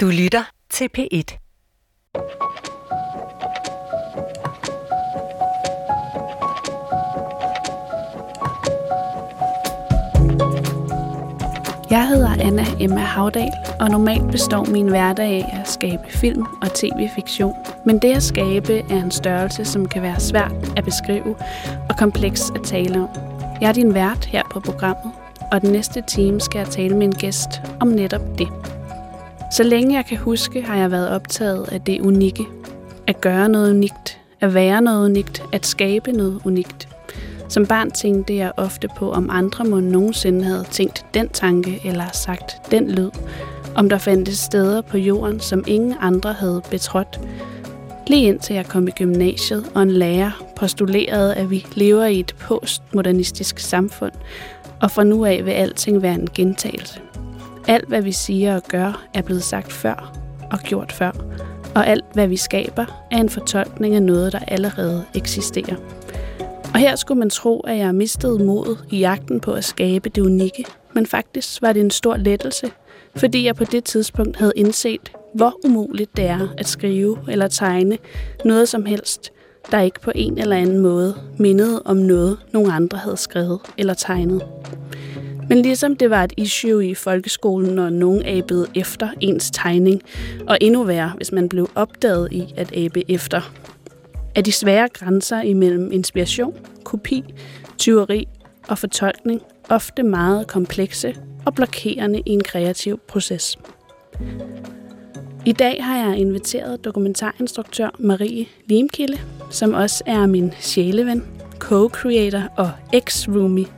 Du lytter til P1. Jeg hedder Anna Emma Havdal, og normalt består min hverdag af at skabe film og tv-fiktion. Men det at skabe er en størrelse, som kan være svært at beskrive og kompleks at tale om. Jeg er din vært her på programmet, og den næste time skal jeg tale med en gæst om netop det. Så længe jeg kan huske, har jeg været optaget af det unikke. At gøre noget unikt, at være noget unikt, at skabe noget unikt. Som barn tænkte jeg ofte på, om andre må nogensinde havde tænkt den tanke eller sagt den lyd. Om der fandtes steder på jorden, som ingen andre havde betrådt. Lige indtil jeg kom i gymnasiet, og en lærer postulerede, at vi lever i et postmodernistisk samfund, og fra nu af vil alting være en gentagelse. Alt, hvad vi siger og gør, er blevet sagt før og gjort før, og alt, hvad vi skaber, er en fortolkning af noget, der allerede eksisterer. Og her skulle man tro, at jeg mistede modet i jagten på at skabe det unikke, men faktisk var det en stor lettelse, fordi jeg på det tidspunkt havde indset, hvor umuligt det er at skrive eller tegne noget som helst, der ikke på en eller anden måde mindede om noget, nogen andre havde skrevet eller tegnet. Men ligesom det var et issue i folkeskolen, når nogen abede efter ens tegning, og endnu værre, hvis man blev opdaget i at abe efter, er de svære grænser imellem inspiration, kopi, tyveri og fortolkning ofte meget komplekse og blokerende i en kreativ proces. I dag har jeg inviteret dokumentarinstruktør Marie Limkilde, som også er min sjæleven, co-creator og ex-roomie.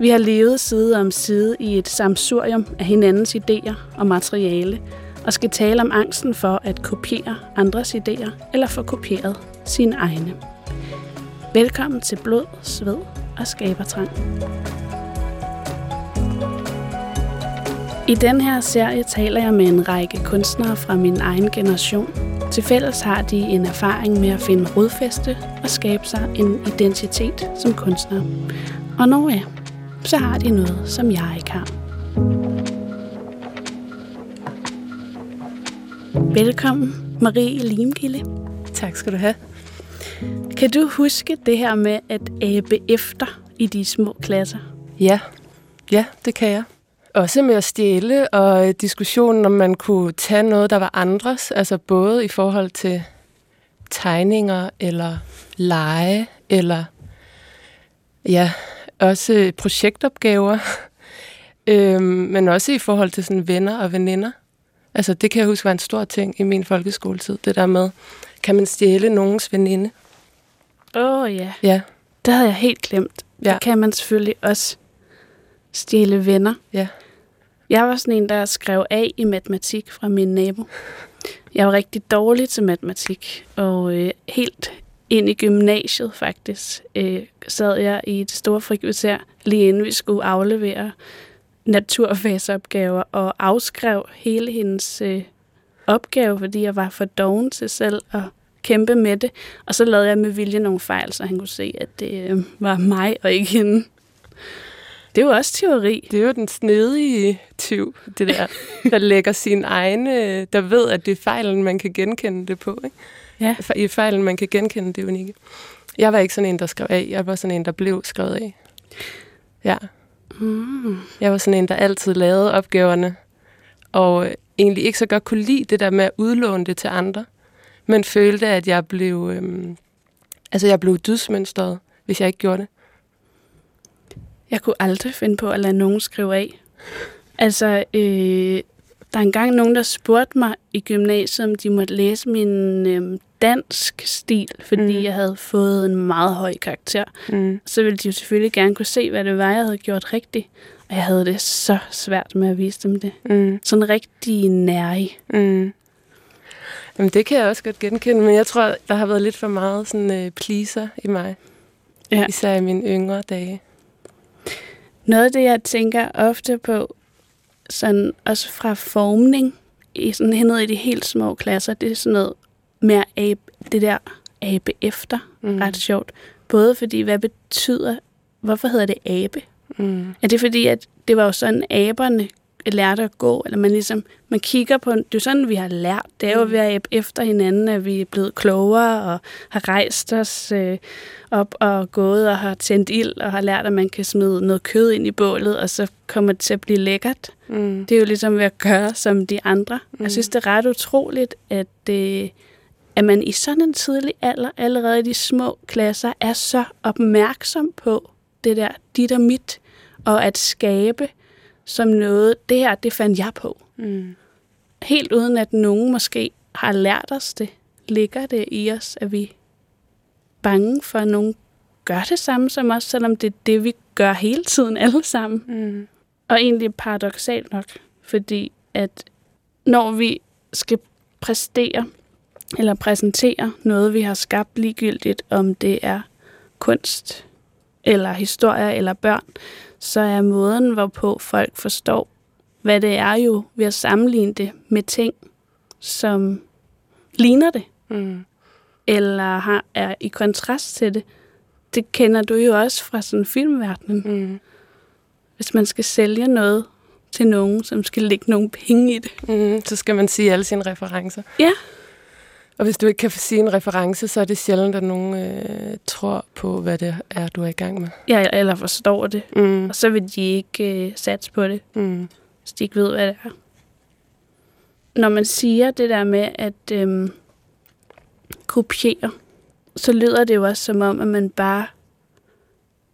Vi har levet side om side i et samsurium af hinandens idéer og materiale, og skal tale om angsten for at kopiere andres idéer eller få kopieret sine egne. Velkommen til Blod, Sved og Skabertrang. I den her serie taler jeg med en række kunstnere fra min egen generation. Til fælles har de en erfaring med at finde rodfæste og skabe sig en identitet som kunstner. Og når ja, så har de noget, som jeg ikke har. Velkommen, Marie Limgilde. Tak skal du have. Kan du huske det her med at abe efter i de små klasser? Ja, ja, det kan jeg. Også med at stjæle og diskussionen, om man kunne tage noget, der var andres, altså både i forhold til tegninger eller lege, eller ja, også projektopgaver, øhm, men også i forhold til sådan venner og veninder. Altså det kan jeg huske var en stor ting i min folkeskoletid, det der med, kan man stjæle nogens veninde? Åh oh, ja. Ja. Det havde jeg helt glemt. Ja. Det kan man selvfølgelig også stjæle venner. Ja. Jeg var sådan en, der skrev af i matematik fra min nabo. Jeg var rigtig dårlig til matematik, og øh, helt ind i gymnasiet faktisk øh, sad jeg i et stort frikvarter, lige inden vi skulle aflevere naturfagsopgaver, og afskrev hele hendes øh, opgave, fordi jeg var for doven til selv at kæmpe med det. Og så lavede jeg med vilje nogle fejl, så han kunne se, at det øh, var mig og ikke hende. Det er jo også teori. Det er jo den snedige tyv, det der, der lægger sin egne, der ved, at det er fejlen, man kan genkende det på. Ikke? Ja. I fejlen, man kan genkende det unikke. Jeg var ikke sådan en, der skrev af. Jeg var sådan en, der blev skrevet af. Ja. Mm. Jeg var sådan en, der altid lavede opgaverne, og egentlig ikke så godt kunne lide det der med at udlåne det til andre, men følte, at jeg blev, øhm, altså jeg blev dydsmønstret, hvis jeg ikke gjorde det. Jeg kunne aldrig finde på at lade nogen skrive af. Altså, øh, der er engang nogen, der spurgte mig i gymnasiet, om de måtte læse min øh, dansk stil, fordi mm. jeg havde fået en meget høj karakter. Mm. Så ville de jo selvfølgelig gerne kunne se, hvad det var, jeg havde gjort rigtigt. Og jeg havde det så svært med at vise dem det. Mm. Sådan rigtig nærig. Mm. Jamen, det kan jeg også godt genkende, men jeg tror, der har været lidt for meget sådan uh, pleaser i mig. Ja. Især i mine yngre dage. Noget af det, jeg tænker ofte på, sådan også fra formning, i sådan hen i de helt små klasser, det er sådan noget med at abe, det der abe efter, mm. ret sjovt. Både fordi, hvad betyder, hvorfor hedder det abe? Mm. Er det fordi, at det var jo sådan, aberne lærte at gå, eller man ligesom, man kigger på, det er jo sådan, vi har lært, det er jo Mm. ved at efter hinanden, at vi er blevet klogere, og har rejst os øh, op og gået, og har tændt ild, og har lært, at man kan smide noget kød ind i bålet, og så kommer det til at blive lækkert. Mm. Det er jo ligesom ved at gøre som de andre. Mm. Jeg synes, det er ret utroligt, at, øh, at man i sådan en tidlig alder, allerede i de små klasser, er så opmærksom på det der dit og mit, og at skabe som noget, det her, det fandt jeg på. Mm. Helt uden at nogen måske har lært os det, ligger det i os, at vi er bange for, at nogen gør det samme som os, selvom det er det, vi gør hele tiden alle sammen. Mm. Og egentlig paradoxalt nok, fordi at når vi skal præstere eller præsentere noget, vi har skabt ligegyldigt, om det er kunst eller historie eller børn, så er måden, hvorpå folk forstår, hvad det er jo ved at sammenligne det med ting, som ligner det, Mm. eller har, er i kontrast til det. Det kender du jo også fra sådan filmverdenen Mm. hvis man skal sælge noget til nogen, som skal lægge nogle penge i det. Mm. Så skal man sige alle sine referencer. Ja. Og hvis du ikke kan få sige en reference, så er det sjældent, at nogen øh, tror på, hvad det er, du er i gang med. Ja, eller forstår det. Mm. Og så vil de ikke øh, satse på det, Mm. hvis de ikke ved, hvad det er. Når man siger det der med at øhm, kopiere, så lyder det jo også som om, at man bare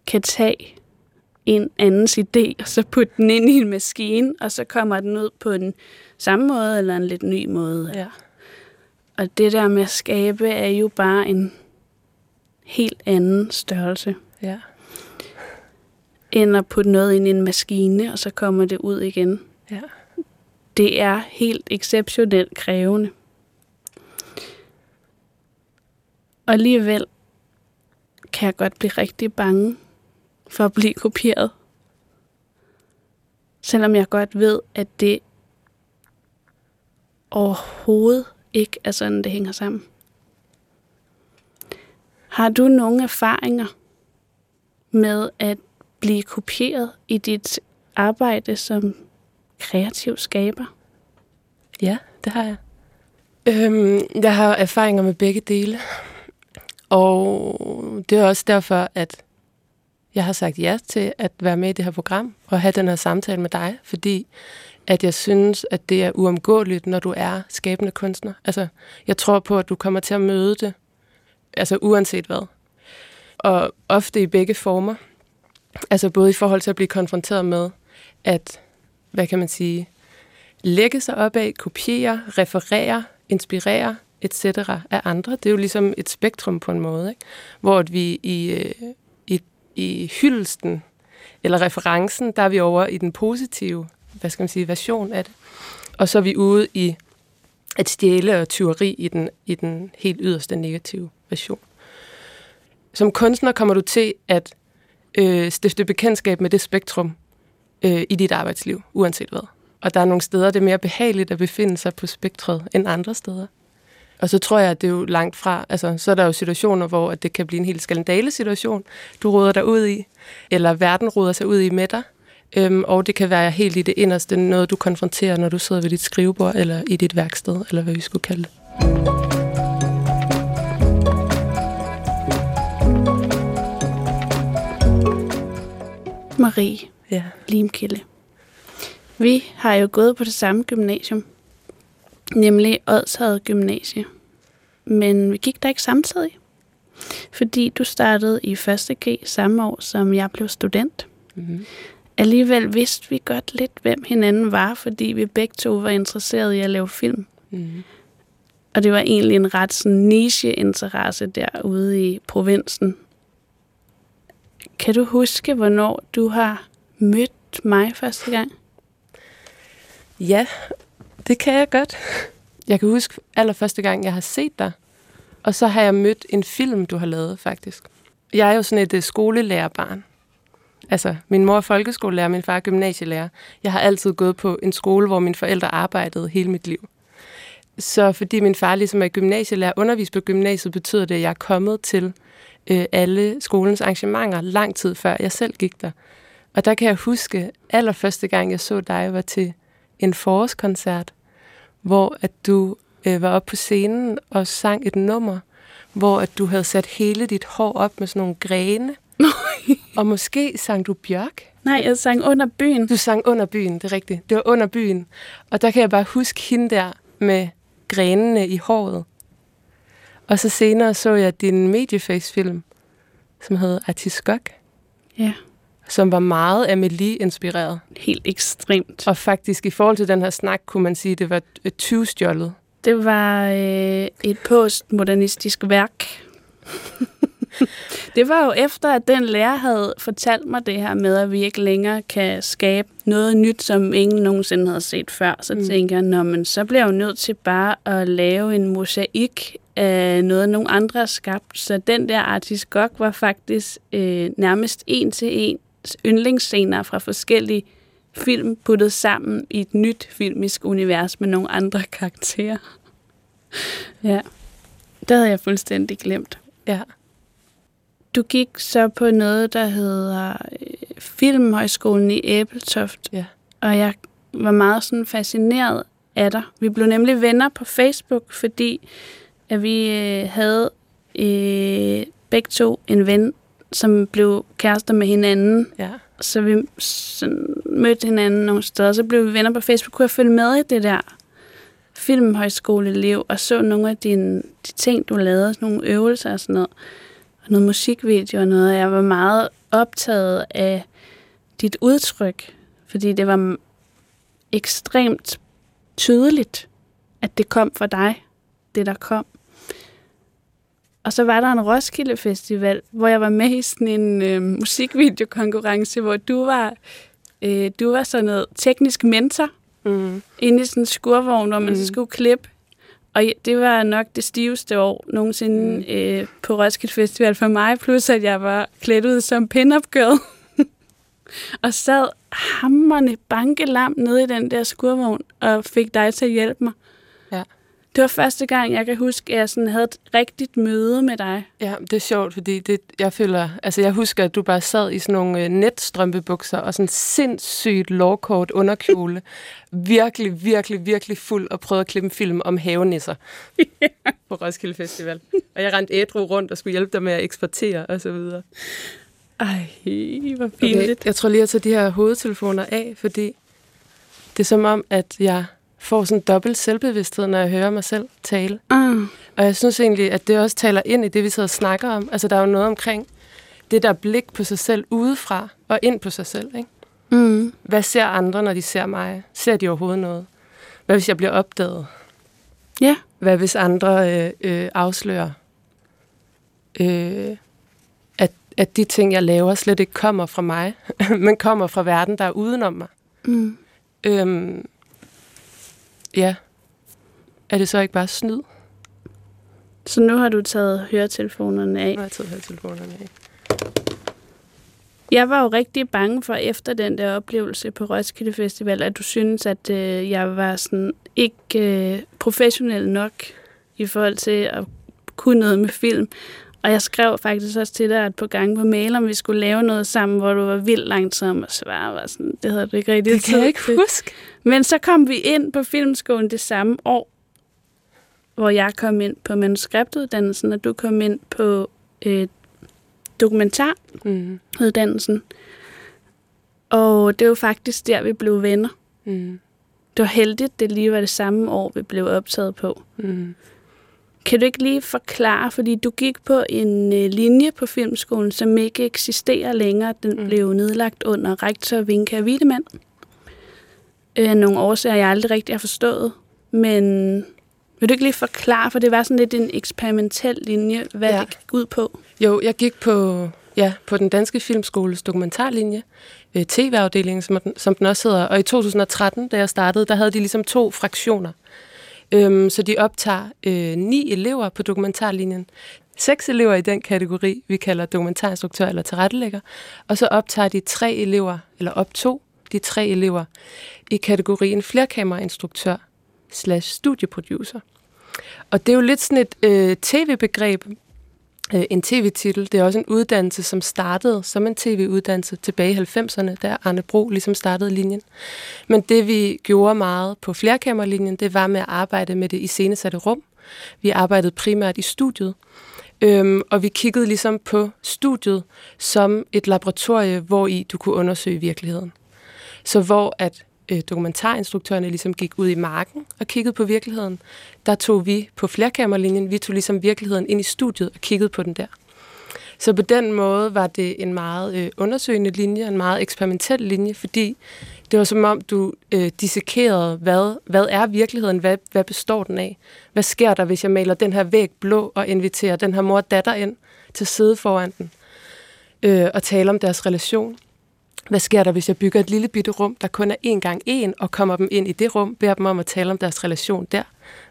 kan tage en andens idé, og så putte den ind i en maskine, og så kommer den ud på en samme måde, eller en lidt ny måde. Ja. Og det der med at skabe er jo bare en helt anden størrelse, Ja. end at putte noget ind i en maskine, og så kommer det ud igen. Ja. Det er helt exceptionelt krævende. Og alligevel kan jeg godt blive rigtig bange for at blive kopieret. Selvom jeg godt ved, at det overhovedet ikke er sådan, det hænger sammen. Har du nogle erfaringer med at blive kopieret i dit arbejde som kreativ skaber? Ja, det har jeg. Øhm, jeg har erfaringer med begge dele. Og det er også derfor, at jeg har sagt ja til at være med i det her program og have den her samtale med dig, fordi at jeg synes, at det er uomgåeligt, når du er skabende kunstner. Altså, jeg tror på, at du kommer til at møde det, altså uanset hvad. Og ofte i begge former. Altså både i forhold til at blive konfronteret med, at, hvad kan man sige, lægge sig op af, kopiere, referere, inspirere, etc. af andre. Det er jo ligesom et spektrum på en måde, ikke? hvor at vi i, øh, i, hyldesten eller referencen, der er vi over i den positive hvad skal man sige, version af det. Og så er vi ude i at stjæle og tyveri i den, i den helt yderste negative version. Som kunstner kommer du til at øh, stifte bekendtskab med det spektrum øh, i dit arbejdsliv, uanset hvad. Og der er nogle steder, det er mere behageligt at befinde sig på spektret end andre steder. Og så tror jeg, at det er jo langt fra, altså så er der jo situationer, hvor at det kan blive en helt skandale situation, du råder dig ud i, eller verden råder sig ud i med dig, øhm, og det kan være helt i det inderste, noget du konfronterer, når du sidder ved dit skrivebord, eller i dit værksted, eller hvad vi skulle kalde det. Marie Ja. Limkilde. Vi har jo gået på det samme gymnasium, nemlig Odshavet Gymnasie. Men vi gik der ikke samtidig, fordi du startede i 1. G samme år, som jeg blev student. Mm-hmm. Alligevel vidste vi godt lidt, hvem hinanden var, fordi vi begge to var interesserede i at lave film. Mm-hmm. Og det var egentlig en ret sådan niche-interesse derude i provinsen. Kan du huske, hvornår du har mødt mig første gang? Ja, det kan jeg godt. Jeg kan huske allerførste gang, jeg har set dig. Og så har jeg mødt en film, du har lavet, faktisk. Jeg er jo sådan et uh, skolelærerbarn. Altså, min mor er folkeskolelærer, min far er gymnasielærer. Jeg har altid gået på en skole, hvor mine forældre arbejdede hele mit liv. Så fordi min far ligesom er gymnasielærer, undervist på gymnasiet, betyder det, at jeg er kommet til øh, alle skolens arrangementer lang tid før jeg selv gik der. Og der kan jeg huske, allerførste gang jeg så dig, var til en forårskoncert, hvor at du øh, var oppe på scenen og sang et nummer, hvor at du havde sat hele dit hår op med sådan nogle grene. og måske sang du bjørk. Nej, jeg sang under byen. Du sang under byen, det er rigtigt. Det var under byen. Og der kan jeg bare huske hende der med grenene i håret. Og så senere så jeg din Medieface-film, som hed Artiskok. Ja. Som var meget Amelie-inspireret. Helt ekstremt. Og faktisk i forhold til den her snak, kunne man sige, at det var 20 stjålet. Det var øh, et postmodernistisk værk. det var jo efter, at den lærer havde fortalt mig det her med, at vi ikke længere kan skabe noget nyt, som ingen nogensinde havde set før. Så mm. tænker jeg, Nå, men så bliver jeg jo nødt til bare at lave en mosaik af noget, nogle andre har skabt. Så den der Artis Gok var faktisk øh, nærmest en til en yndlingsscener fra forskellige film puttet sammen i et nyt filmisk univers med nogle andre karakterer. ja, det havde jeg fuldstændig glemt. Ja. Du gik så på noget, der hedder øh, Filmhøjskolen i Æbeltoft. Ja. Og jeg var meget sådan fascineret af dig. Vi blev nemlig venner på Facebook, fordi at vi øh, havde øh, begge to en ven, som blev kærester med hinanden. Ja. Så vi sådan, mødte hinanden nogle steder, så blev vi venner på Facebook. Kunne jeg følge med i det der filmhøjskoleliv, og så nogle af dine, de ting, du lavede, nogle øvelser og sådan noget, og noget musikvideo og noget. Jeg var meget optaget af dit udtryk, fordi det var ekstremt tydeligt, at det kom fra dig, det der kom. Og så var der en Roskilde Festival, hvor jeg var med i sådan en øh, musikvideokonkurrence, hvor du var, øh, du var sådan noget teknisk mentor mm. inde i sådan en skurvogn, hvor man mm. skulle klippe. Og det var nok det stiveste år nogensinde mm. øh, på Roskilde Festival for mig, plus at jeg var klædt ud som pin-up girl. og sad hammerne bankelam nede i den der skurvogn og fik dig til at hjælpe mig. Det var første gang, jeg kan huske, at jeg sådan havde et rigtigt møde med dig. Ja, det er sjovt, fordi det, jeg føler, altså jeg husker, at du bare sad i sådan nogle øh, netstrømpebukser og sådan sindssygt lovkort underkjole. virkelig, virkelig, virkelig fuld og prøvede at klippe en film om havenisser yeah. på Roskilde Festival. Og jeg rendte ædru rundt og skulle hjælpe dig med at eksportere og så videre. Ej, hvor pinligt. Okay, jeg tror lige at tage de her hovedtelefoner af, fordi det er som om, at jeg får sådan dobbelt selvbevidsthed, når jeg hører mig selv tale. Mm. Og jeg synes egentlig, at det også taler ind i det, vi sidder og snakker om. Altså, der er jo noget omkring det der blik på sig selv udefra og ind på sig selv. Ikke? Mm. Hvad ser andre, når de ser mig? Ser de overhovedet noget? Hvad hvis jeg bliver opdaget? Ja. Hvad hvis andre øh, øh, afslører, øh, at, at de ting, jeg laver, slet ikke kommer fra mig, men kommer fra verden, der er udenom mig? Mm. Øhm, Ja. Er det så ikke bare snyd? Så nu har du taget høretelefonerne af? Nu har jeg taget høretelefonerne af. Jeg var jo rigtig bange for efter den der oplevelse på Roskilde Festival, at du synes, at øh, jeg var sådan ikke øh, professionel nok i forhold til at kunne noget med film. Og jeg skrev faktisk også til dig et par gange på mail, om vi skulle lave noget sammen, hvor du var vildt langsom og svare. Var sådan, det havde du ikke rigtig Det kan jeg ikke huske. Men så kom vi ind på filmskolen det samme år, hvor jeg kom ind på manuskriptuddannelsen, og du kom ind på øh, dokumentaruddannelsen. Mm. Og det var faktisk der, vi blev venner. Mm. Det var heldigt, det lige var det samme år, vi blev optaget på. Mm. Kan du ikke lige forklare, fordi du gik på en øh, linje på filmskolen, som ikke eksisterer længere. Den mm. blev nedlagt under rektor Vinka Wiedemann. Øh, nogle årsager, jeg aldrig rigtig har forstået. Men vil du ikke lige forklare, for det var sådan lidt en eksperimentel linje, hvad ja. det gik ud på? Jo, jeg gik på, ja, på den danske filmskoles dokumentarlinje, øh, TV-afdelingen, som, som den også hedder. Og i 2013, da jeg startede, der havde de ligesom to fraktioner. Øhm, så de optager øh, ni elever på dokumentarlinjen. Seks elever i den kategori, vi kalder dokumentarinstruktør eller tilrettelægger. Og så optager de tre elever, eller op to, de tre elever, i kategorien flerkamerainstruktør slash studieproducer. Og det er jo lidt sådan et øh, tv-begreb, øh, en tv-titel. Det er også en uddannelse, som startede som en tv-uddannelse tilbage i 90'erne, da Arne Bro ligesom startede linjen. Men det vi gjorde meget på flerkammerlinjen, det var med at arbejde med det iscenesatte rum. Vi arbejdede primært i studiet, øhm, og vi kiggede ligesom på studiet som et laboratorie, hvor i du kunne undersøge virkeligheden. Så hvor at øh, dokumentarinstruktørerne ligesom gik ud i marken og kiggede på virkeligheden, der tog vi på flerkammerlinjen, vi tog ligesom virkeligheden ind i studiet og kiggede på den der. Så på den måde var det en meget øh, undersøgende linje, en meget eksperimentel linje, fordi det var som om, du øh, dissekerede, hvad, hvad er virkeligheden, hvad, hvad består den af? Hvad sker der, hvis jeg maler den her væg blå og inviterer den her mor og datter ind til at sidde foran den øh, og tale om deres relation? Hvad sker der, hvis jeg bygger et lille bitte rum, der kun er én gang én, og kommer dem ind i det rum, beder dem om at tale om deres relation der?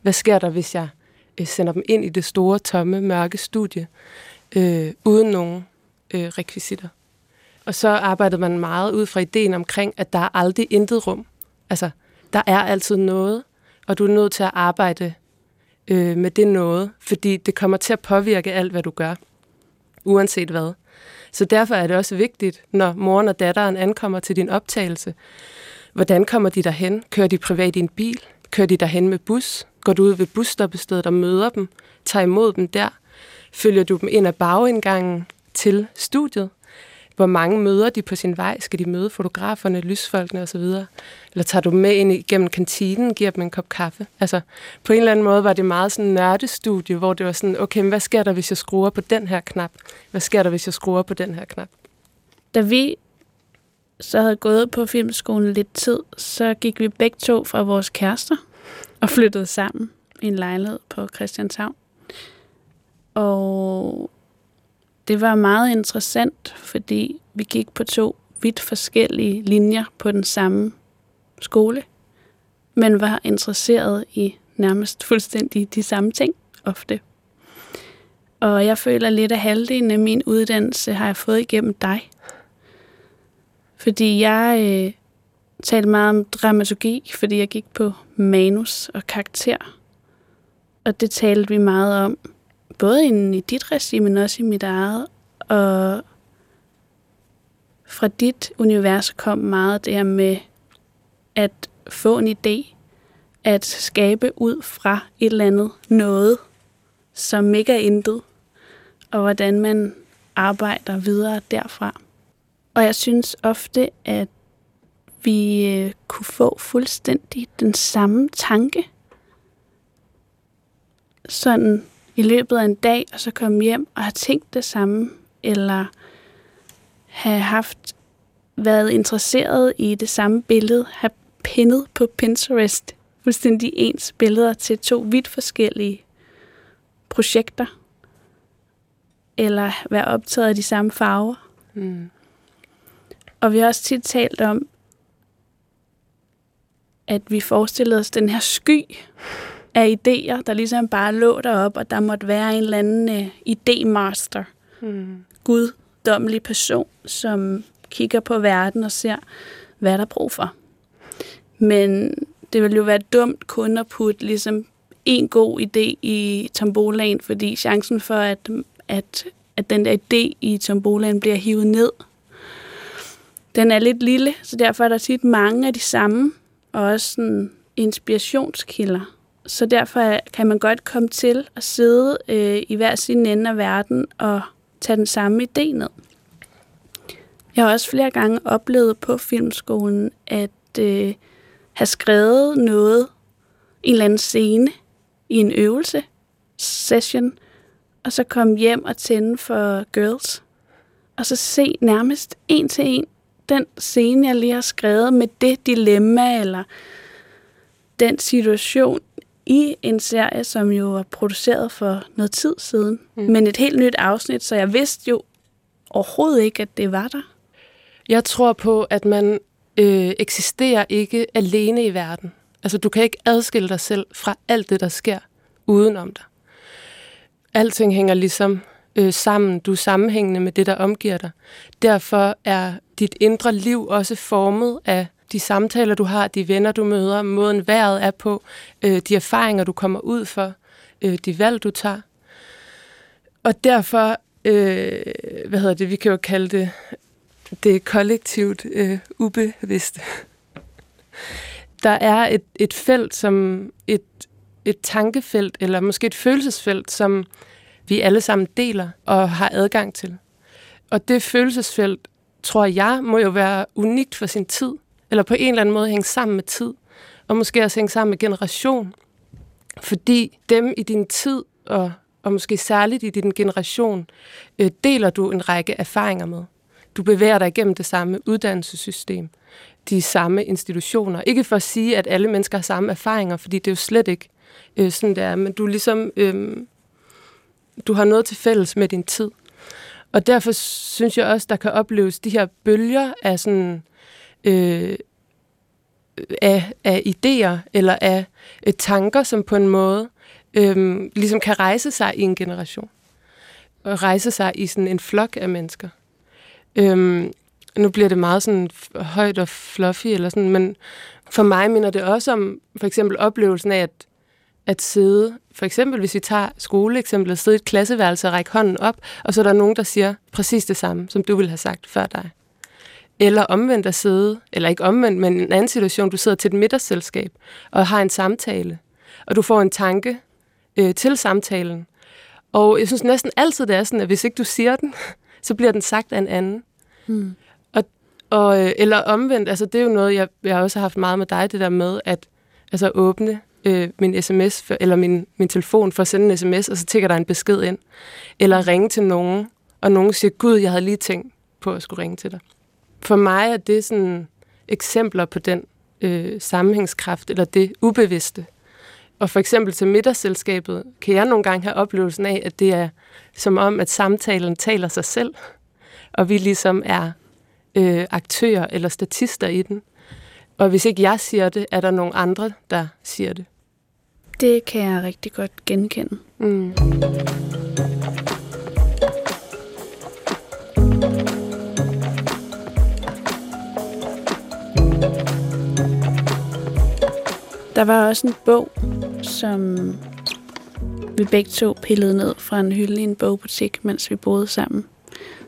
Hvad sker der, hvis jeg øh, sender dem ind i det store, tomme, mørke studie, øh, uden nogen øh, rekvisitter? Og så arbejdede man meget ud fra ideen omkring, at der er aldrig intet rum. Altså, der er altid noget, og du er nødt til at arbejde øh, med det noget, fordi det kommer til at påvirke alt, hvad du gør, uanset hvad. Så derfor er det også vigtigt, når moren og datteren ankommer til din optagelse, hvordan kommer de derhen? Kører de privat i en bil? Kører de derhen med bus? Går du ud ved busstoppestedet og møder dem? Tager imod dem der? Følger du dem ind ad bagindgangen til studiet? Hvor mange møder de på sin vej? Skal de møde fotograferne, lysfolkene osv.? Eller tager du dem med ind igennem kantinen, giver dem en kop kaffe? Altså, på en eller anden måde var det meget sådan en nørdestudie, hvor det var sådan, okay, men hvad sker der, hvis jeg skruer på den her knap? Hvad sker der, hvis jeg skruer på den her knap? Da vi så havde gået på filmskolen lidt tid, så gik vi begge to fra vores kærester og flyttede sammen i en lejlighed på Christianshavn. Og det var meget interessant, fordi vi gik på to vidt forskellige linjer på den samme skole, men var interesseret i nærmest fuldstændig de samme ting ofte. Og jeg føler lidt af halvdelen af min uddannelse har jeg fået igennem dig. Fordi jeg øh, talte meget om dramaturgi, fordi jeg gik på manus og karakter. Og det talte vi meget om både i dit regi, men også i mit eget. Og fra dit univers kom meget det her med at få en idé, at skabe ud fra et eller andet noget, som ikke er intet, og hvordan man arbejder videre derfra. Og jeg synes ofte, at vi øh, kunne få fuldstændig den samme tanke. Sådan i løbet af en dag, og så komme hjem og have tænkt det samme, eller have haft været interesseret i det samme billede, have pinnet på Pinterest fuldstændig ens billeder til to vidt forskellige projekter, eller være optaget af de samme farver. Mm. Og vi har også tit talt om, at vi forestillede os den her sky af idéer, der ligesom bare lå derop, og der måtte være en eller anden uh, idémaster, mm. guddommelig person, som kigger på verden og ser, hvad der er brug for. Men det ville jo være dumt kun at putte ligesom en god idé i tombolaen, fordi chancen for, at, at, at den der idé i tombolaen bliver hivet ned, den er lidt lille, så derfor er der tit mange af de samme, og også sådan inspirationskilder. Så derfor kan man godt komme til at sidde øh, i hver sin ende af verden og tage den samme idé ned. Jeg har også flere gange oplevet på filmskolen at øh, have skrevet noget, en eller anden scene i en øvelse, session, og så komme hjem og tænde for Girls, og så se nærmest en til en den scene, jeg lige har skrevet med det dilemma, eller den situation i en serie, som jo var produceret for noget tid siden, mm. men et helt nyt afsnit, så jeg vidste jo overhovedet ikke, at det var der. Jeg tror på, at man øh, eksisterer ikke alene i verden. Altså, du kan ikke adskille dig selv fra alt det, der sker udenom dig. Alting hænger ligesom øh, sammen. Du er sammenhængende med det, der omgiver dig. Derfor er dit indre liv også formet af de samtaler, du har, de venner, du møder, måden vejret er på, øh, de erfaringer, du kommer ud for, øh, de valg, du tager. og derfor, øh, hvad hedder det, vi kan jo kalde det, det kollektivt øh, ubevidste. Der er et, et felt, som et, et tankefelt, eller måske et følelsesfelt, som vi alle sammen deler og har adgang til. Og det følelsesfelt, tror jeg, må jo være unikt for sin tid, eller på en eller anden måde hænge sammen med tid, og måske også hænge sammen med generation. Fordi dem i din tid, og, og måske særligt i din generation, øh, deler du en række erfaringer med. Du bevæger dig igennem det samme uddannelsessystem, de samme institutioner. Ikke for at sige, at alle mennesker har samme erfaringer, fordi det er jo slet ikke øh, sådan, det er, men du ligesom, øh, du har noget til fælles med din tid. Og derfor synes jeg også, der kan opleves de her bølger af sådan, øh, af, af idéer eller af øh, tanker, som på en måde øh, ligesom kan rejse sig i en generation. Og rejse sig i sådan en flok af mennesker. Øh, nu bliver det meget sådan højt og fluffy, eller sådan, men for mig minder det også om for eksempel oplevelsen af at, at sidde, for eksempel hvis vi tager skoleeksemplet, sidde i et klasseværelse og række hånden op, og så er der nogen, der siger præcis det samme, som du ville have sagt før dig. Eller omvendt at sidde, eller ikke omvendt, men en anden situation, du sidder til et middagsselskab og har en samtale, og du får en tanke øh, til samtalen. Og jeg synes næsten altid, det er sådan, at hvis ikke du siger den, så bliver den sagt af en anden. Hmm. Og, og, øh, eller omvendt, altså det er jo noget, jeg, jeg også har haft meget med dig, det der med at altså åbne øh, min sms, for, eller min, min telefon for at sende en sms, og så tækker der en besked ind. Eller ringe til nogen, og nogen siger, gud, jeg havde lige tænkt på at skulle ringe til dig for mig er det sådan eksempler på den øh, sammenhængskraft, eller det ubevidste. Og for eksempel til middagsselskabet kan jeg nogle gange have oplevelsen af, at det er som om, at samtalen taler sig selv, og vi ligesom er øh, aktører eller statister i den. Og hvis ikke jeg siger det, er der nogle andre, der siger det. Det kan jeg rigtig godt genkende. Mm. Der var også en bog, som vi begge to pillede ned fra en hylde i en bogbutik, mens vi boede sammen,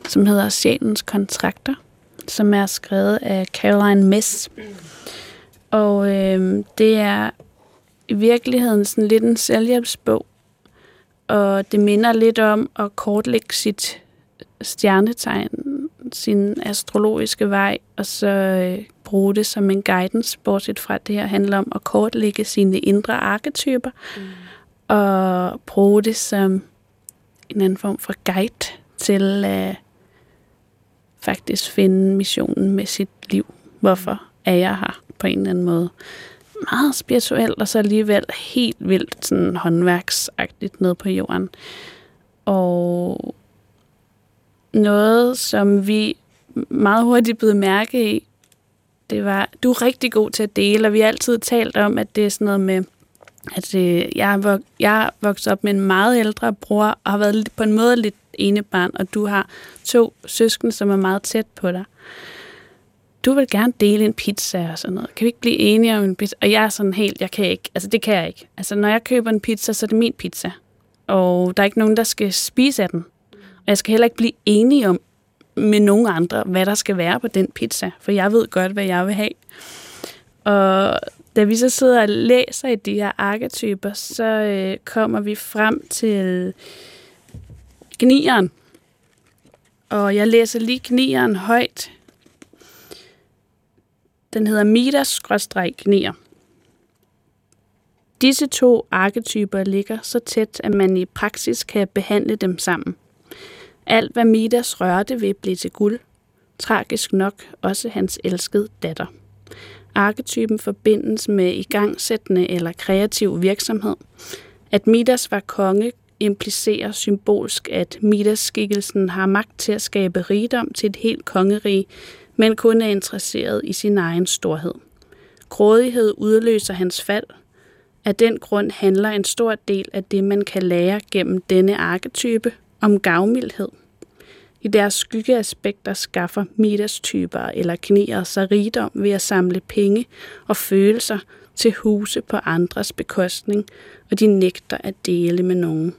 som hedder Sjælens Kontrakter, som er skrevet af Caroline Mess. Og øh, det er i virkeligheden sådan lidt en selvhjælpsbog, og det minder lidt om at kortlægge sit stjernetegn, sin astrologiske vej, og så øh, bruge det som en guidance, bortset fra at det her handler om at kortlægge sine indre arketyper, mm. og bruge det som en anden form for guide til at faktisk finde missionen med sit liv. Hvorfor er jeg her på en eller anden måde? Meget spirituelt, og så alligevel helt vildt sådan håndværksagtigt ned på jorden. Og noget, som vi meget hurtigt blev mærke i, det var, du er rigtig god til at dele, og vi har altid talt om, at det er sådan noget med, at øh, jeg, er vok- jeg er vokset op med en meget ældre bror, og har været på en måde lidt ene barn, og du har to søskende, som er meget tæt på dig. Du vil gerne dele en pizza og sådan noget. Kan vi ikke blive enige om en pizza? Og jeg er sådan helt, jeg kan ikke. Altså, det kan jeg ikke. Altså, når jeg køber en pizza, så er det min pizza. Og der er ikke nogen, der skal spise af den. Og jeg skal heller ikke blive enige om, med nogen andre, hvad der skal være på den pizza, for jeg ved godt, hvad jeg vil have. Og da vi så sidder og læser i de her arketyper, så øh, kommer vi frem til gnieren. Og jeg læser lige gnieren højt. Den hedder Midas-gnier. Disse to arketyper ligger så tæt, at man i praksis kan behandle dem sammen – alt, hvad Midas rørte ved, blev til guld. Tragisk nok også hans elskede datter. Arketypen forbindes med igangsættende eller kreativ virksomhed. At Midas var konge implicerer symbolsk, at Midas-skikkelsen har magt til at skabe rigdom til et helt kongerige, men kun er interesseret i sin egen storhed. Grådighed udløser hans fald. Af den grund handler en stor del af det, man kan lære gennem denne arketype, om gavmildhed. I deres skyggeaspekter skaffer Midas-typer eller knier sig rigdom ved at samle penge og følelser til huse på andres bekostning, og de nægter at dele med nogen.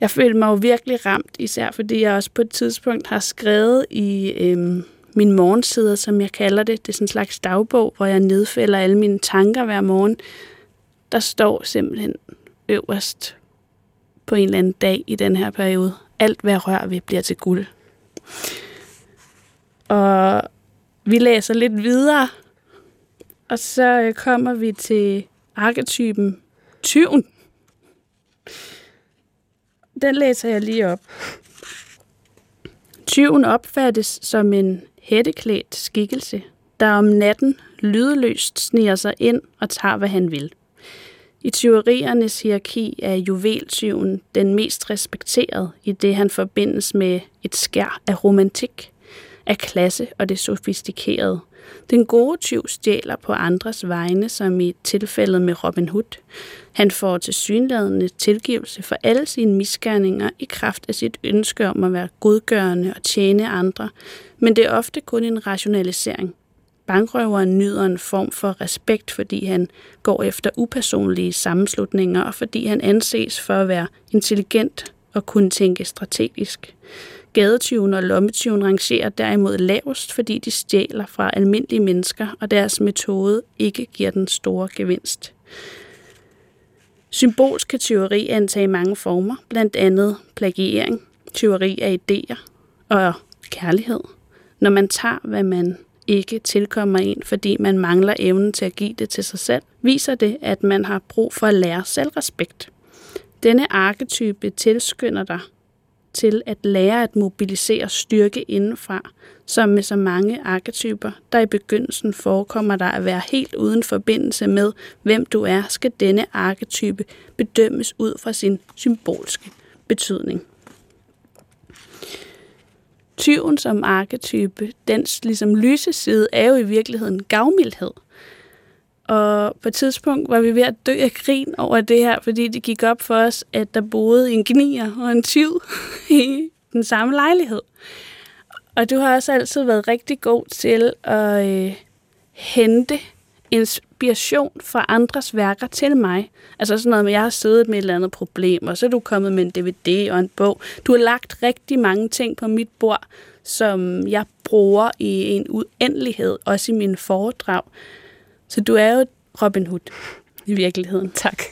jeg følte mig jo virkelig ramt, især fordi jeg også på et tidspunkt har skrevet i øhm, min morgensider, som jeg kalder det. Det er sådan en slags dagbog, hvor jeg nedfælder alle mine tanker hver morgen. Der står simpelthen øverst på en eller anden dag i den her periode. Alt, hvad jeg rører ved, bliver til guld. Og vi læser lidt videre, og så øh, kommer vi til arketypen tyven. Den læser jeg lige op. Tyven opfattes som en hætteklædt skikkelse, der om natten lydeløst sniger sig ind og tager, hvad han vil. I tyveriernes hierarki er juveltyven den mest respekteret, i det han forbindes med et skær af romantik, af klasse og det sofistikerede. Den gode tyv stjæler på andres vegne, som i tilfældet med Robin Hood. Han får til synlædende tilgivelse for alle sine misgerninger i kraft af sit ønske om at være godgørende og tjene andre, men det er ofte kun en rationalisering. Bankrøveren nyder en form for respekt, fordi han går efter upersonlige sammenslutninger, og fordi han anses for at være intelligent og kunne tænke strategisk. Gadetyven og lommetyven rangerer derimod lavest, fordi de stjæler fra almindelige mennesker, og deres metode ikke giver den store gevinst. Symbolsk kan tyveri antage mange former, blandt andet plagiering, tyveri af idéer og kærlighed. Når man tager, hvad man ikke tilkommer en, fordi man mangler evnen til at give det til sig selv, viser det, at man har brug for at lære selvrespekt. Denne arketype tilskynder dig til at lære at mobilisere styrke indenfra, som med så mange arketyper, der i begyndelsen forekommer dig at være helt uden forbindelse med, hvem du er, skal denne arketype bedømmes ud fra sin symbolske betydning. Tyven som arketype, dens ligesom lyse side, er jo i virkeligheden gavmildhed. Og på et tidspunkt var vi ved at dø af grin over det her, fordi det gik op for os, at der boede en gnier og en tyv i den samme lejlighed. Og du har også altid været rigtig god til at øh, hente inspiration fra andres værker til mig. Altså sådan noget med, at jeg har siddet med et eller andet problem, og så er du kommet med en DVD og en bog. Du har lagt rigtig mange ting på mit bord, som jeg bruger i en uendelighed, også i mine foredrag. Så du er jo Robin Hood i virkeligheden. Tak.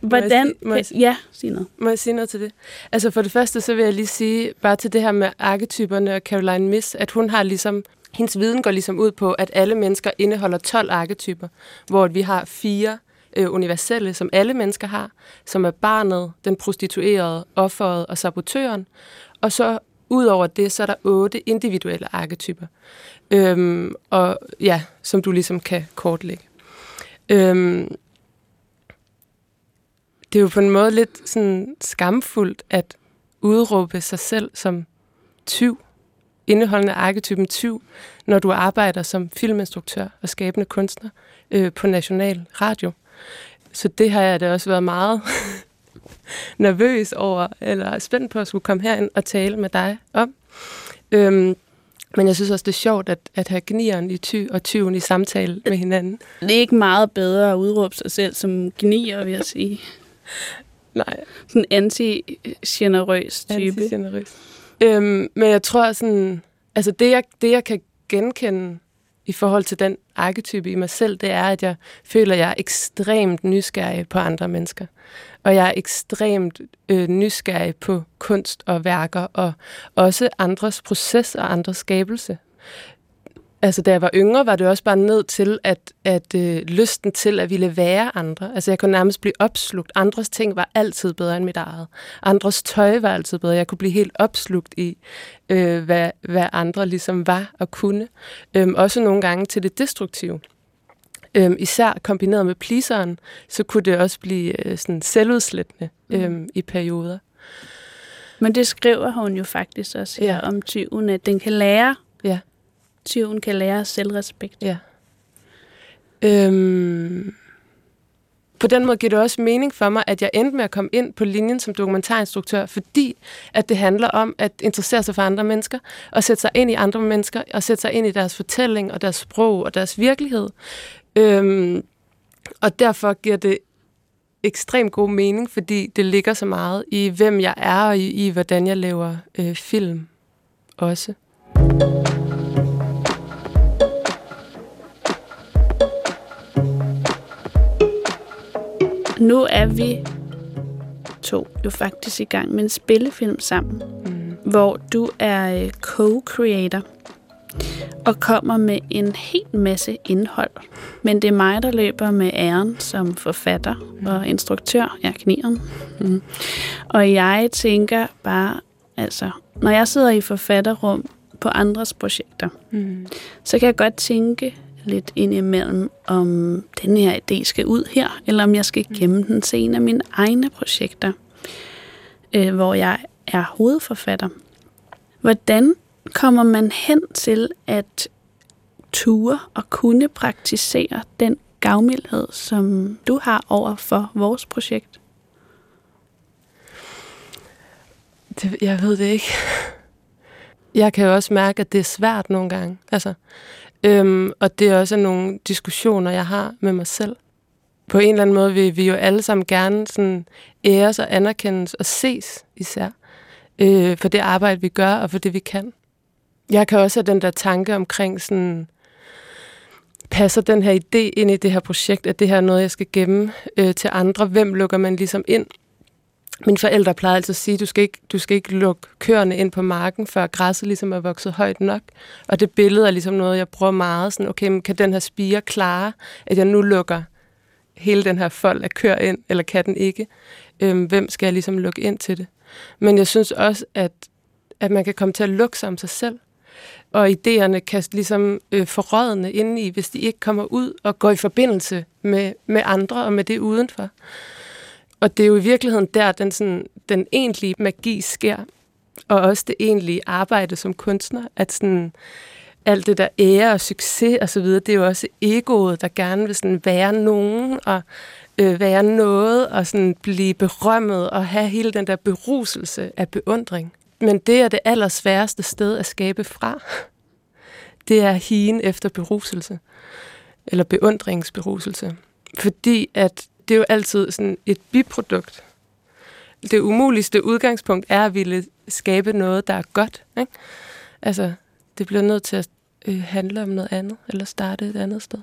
Hvordan? Må jeg, må jeg, ja, sig noget. Må jeg sige noget til det? Altså for det første, så vil jeg lige sige, bare til det her med arketyperne og Caroline Miss, at hun har ligesom, hendes viden går ligesom ud på, at alle mennesker indeholder 12 arketyper, hvor vi har fire øh, universelle, som alle mennesker har, som er barnet, den prostituerede, offeret og sabotøren. Og så ud over det, så er der otte individuelle arketyper. Øhm, og ja, som du ligesom kan kortlægge. Øhm, det er jo på en måde lidt sådan skamfuldt at udråbe sig selv som tyv, indeholdende arketypen tyv, når du arbejder som filminstruktør og skabende kunstner øh, på National Radio. Så det har jeg da også været meget nervøs over, eller spændt på at skulle komme herind og tale med dig om. Øhm, men jeg synes også, det er sjovt at, at have gnieren i ty og tyven i samtale med hinanden. Det er ikke meget bedre at udråbe sig selv som gnier, vil jeg sige. Nej. Sådan anti-generøs type. Anti-generøs. Øhm, men jeg tror sådan, altså det jeg, det jeg kan genkende i forhold til den arketype i mig selv, det er, at jeg føler, at jeg er ekstremt nysgerrig på andre mennesker. Og jeg er ekstremt øh, nysgerrig på kunst og værker, og også andres proces og andres skabelse. Altså, da jeg var yngre, var det også bare ned til, at, at øh, lysten til at ville være andre. Altså, jeg kunne nærmest blive opslugt. Andres ting var altid bedre end mit eget. Andres tøj var altid bedre. Jeg kunne blive helt opslugt i, øh, hvad, hvad andre ligesom var og kunne. Øhm, også nogle gange til det destruktive. Øhm, især kombineret med pleaseren, så kunne det også blive øh, sådan selvudslættende mm. øhm, mm. i perioder. Men det skriver hun jo faktisk også her ja. om tyven, at den kan lære tyven kan lære selvrespekt. Ja. Øhm, på den måde giver det også mening for mig, at jeg endte med at komme ind på linjen som dokumentarinstruktør, fordi at det handler om at interessere sig for andre mennesker, og sætte sig ind i andre mennesker, og sætte sig ind i deres fortælling, og deres sprog, og deres virkelighed. Øhm, og derfor giver det ekstremt god mening, fordi det ligger så meget i, hvem jeg er, og i, i hvordan jeg laver øh, film også. Nu er vi to jo faktisk i gang med en spillefilm sammen, mm. hvor du er øh, co-creator og kommer med en hel masse indhold. Men det er mig, der løber med æren som forfatter mm. og instruktør. Jeg er knigeren. Mm. Og jeg tænker bare, altså, når jeg sidder i forfatterrum på andres projekter, mm. så kan jeg godt tænke lidt indimellem, om den her idé skal ud her, eller om jeg skal mm. gemme den til en af mine egne projekter, øh, hvor jeg er hovedforfatter. Hvordan kommer man hen til at ture og kunne praktisere den gavmildhed, som du har over for vores projekt? Det, jeg ved det ikke. Jeg kan jo også mærke, at det er svært nogle gange. Altså, øhm, og det er også nogle diskussioner, jeg har med mig selv. På en eller anden måde vil vi jo alle sammen gerne sådan æres og anerkendes og ses især øh, for det arbejde, vi gør og for det, vi kan. Jeg kan også have den der tanke omkring sådan, passer den her idé ind i det her projekt, at det her er noget, jeg skal gemme øh, til andre? Hvem lukker man ligesom ind? Mine forældre plejede altså at sige, du skal ikke, du skal ikke lukke køerne ind på marken, før græsset ligesom er vokset højt nok. Og det billede er ligesom noget, jeg bruger meget. Sådan, okay, men kan den her spire klare, at jeg nu lukker hele den her fold af køer ind, eller kan den ikke? Øhm, hvem skal jeg ligesom lukke ind til det? Men jeg synes også, at, at man kan komme til at lukke sig om sig selv og idéerne kan ligesom øh, forrådne indeni, i, hvis de ikke kommer ud og går i forbindelse med, med andre og med det udenfor. Og det er jo i virkeligheden der, den, sådan, den egentlige magi sker, og også det egentlige arbejde som kunstner, at sådan, alt det der ære og succes og så videre, det er jo også egoet, der gerne vil sådan være nogen og øh, være noget og sådan blive berømmet og have hele den der beruselse af beundring. Men det er det allersværeste sted at skabe fra. Det er higen efter beruselse. Eller beundringsberuselse. Fordi at det er jo altid sådan et biprodukt. Det umuligste udgangspunkt er at ville skabe noget, der er godt. Ikke? Altså, det bliver nødt til at øh, handle om noget andet, eller starte et andet sted.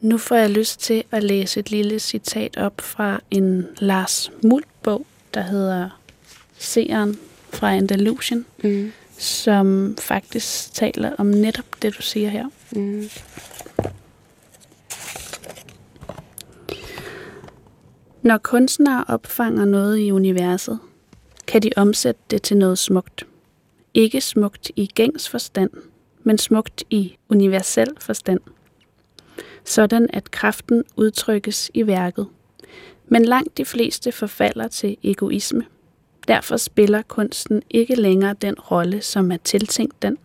Nu får jeg lyst til at læse et lille citat op fra en Lars Mult-bog, der hedder seeren fra Andalusien, mm. som faktisk taler om netop det, du siger her. Mm. Når kunstnere opfanger noget i universet, kan de omsætte det til noget smukt. Ikke smukt i gængs forstand, men smukt i universel forstand. Sådan at kraften udtrykkes i værket. Men langt de fleste forfalder til egoisme – Derfor spiller kunsten ikke længere den rolle, som er tiltænkt den.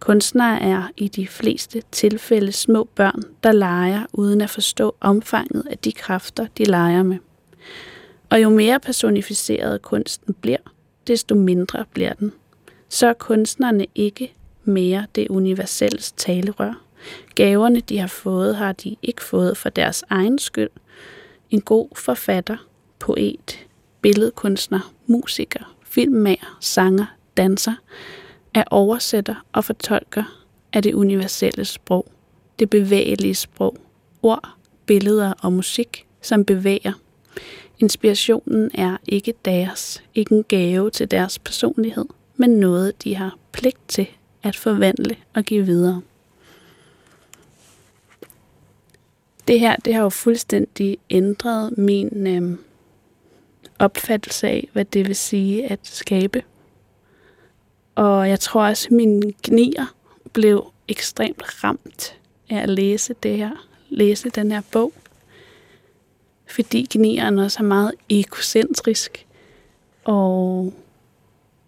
Kunstnere er i de fleste tilfælde små børn, der leger uden at forstå omfanget af de kræfter, de leger med. Og jo mere personificeret kunsten bliver, desto mindre bliver den. Så er kunstnerne ikke mere det universelle talerør. Gaverne, de har fået, har de ikke fået for deres egen skyld. En god forfatter, poet, billedkunstner, musiker, filmmager, sanger, danser, er oversætter og fortolker af det universelle sprog, det bevægelige sprog, ord, billeder og musik, som bevæger. Inspirationen er ikke deres, ikke en gave til deres personlighed, men noget, de har pligt til at forvandle og give videre. Det her, det har jo fuldstændig ændret min øh, opfattelse af, hvad det vil sige at skabe. Og jeg tror også, at mine gnier blev ekstremt ramt af at læse det her, læse den her bog. Fordi gnieren også er meget ekocentrisk, og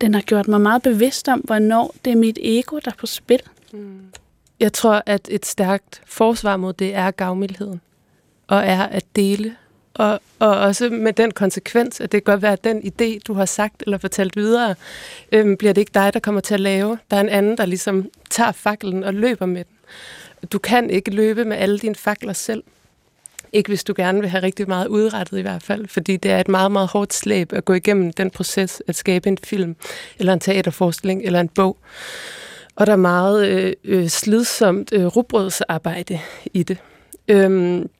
den har gjort mig meget bevidst om, hvornår det er mit ego, der er på spil. Mm. Jeg tror, at et stærkt forsvar mod det er gavmildheden, og er at dele og, og også med den konsekvens, at det kan godt være, at den idé, du har sagt eller fortalt videre, øhm, bliver det ikke dig, der kommer til at lave. Der er en anden, der ligesom tager faklen og løber med den. Du kan ikke løbe med alle dine fakler selv. Ikke hvis du gerne vil have rigtig meget udrettet i hvert fald, fordi det er et meget, meget hårdt slæb at gå igennem den proces at skabe en film, eller en teaterforestilling, eller en bog. Og der er meget øh, øh, slidsomt øh, rubrødsarbejde i det. Øhm,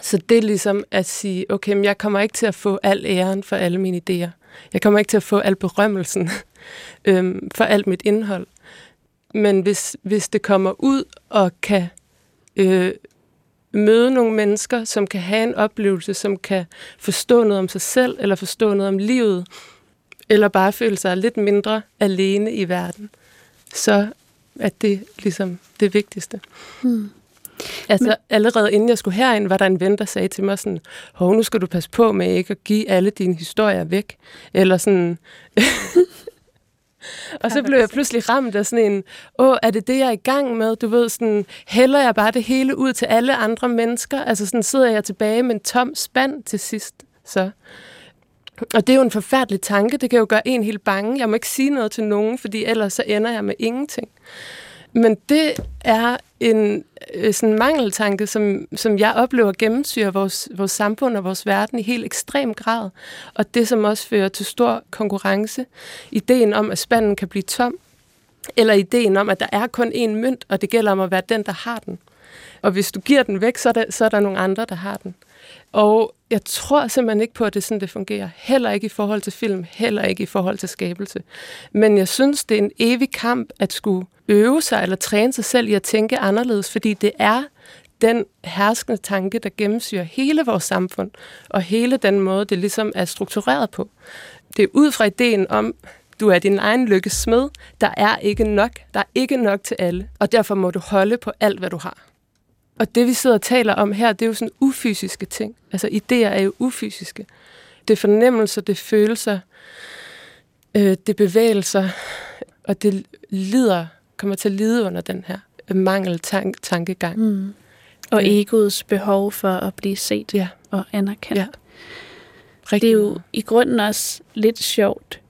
så det er ligesom at sige, okay, men jeg kommer ikke til at få al æren for alle mine idéer. Jeg kommer ikke til at få al berømmelsen øhm, for alt mit indhold. Men hvis, hvis det kommer ud og kan øh, møde nogle mennesker, som kan have en oplevelse, som kan forstå noget om sig selv, eller forstå noget om livet, eller bare føle sig lidt mindre alene i verden, så er det ligesom det vigtigste. Hmm. Altså Men... allerede inden jeg skulle herind, var der en ven, der sagde til mig sådan, hov, nu skal du passe på med ikke at give alle dine historier væk. Eller sådan... og så blev jeg pludselig ramt af sådan en, åh, er det det, jeg er i gang med? Du ved, sådan, hælder jeg bare det hele ud til alle andre mennesker? Altså sådan sidder jeg tilbage med en tom spand til sidst. Så. Og det er jo en forfærdelig tanke. Det kan jo gøre en helt bange. Jeg må ikke sige noget til nogen, fordi ellers så ender jeg med ingenting. Men det er en øh, sådan mangeltanke, som, som jeg oplever gennemsyrer vores, vores samfund og vores verden i helt ekstrem grad. Og det, som også fører til stor konkurrence. Ideen om, at spanden kan blive tom. Eller ideen om, at der er kun én mønt, og det gælder om at være den, der har den. Og hvis du giver den væk, så er der, så er der nogle andre, der har den. Og jeg tror simpelthen ikke på, at det er sådan, det fungerer. Heller ikke i forhold til film, heller ikke i forhold til skabelse. Men jeg synes, det er en evig kamp at skulle øve sig eller træne sig selv i at tænke anderledes, fordi det er den herskende tanke, der gennemsyrer hele vores samfund, og hele den måde, det ligesom er struktureret på. Det er ud fra ideen om, du er din egen lykkes smed. Der er ikke nok. Der er ikke nok til alle. Og derfor må du holde på alt, hvad du har. Og det, vi sidder og taler om her, det er jo sådan ufysiske ting. Altså, idéer er jo ufysiske. Det er fornemmelser, det er følelser, øh, det er bevægelser, og det lider, kommer til at lide under den her mangel-tankegang. Mm. Og øh. egoets behov for at blive set ja. og anerkendt. Ja. Rigtig det er jo i grunden også lidt sjovt,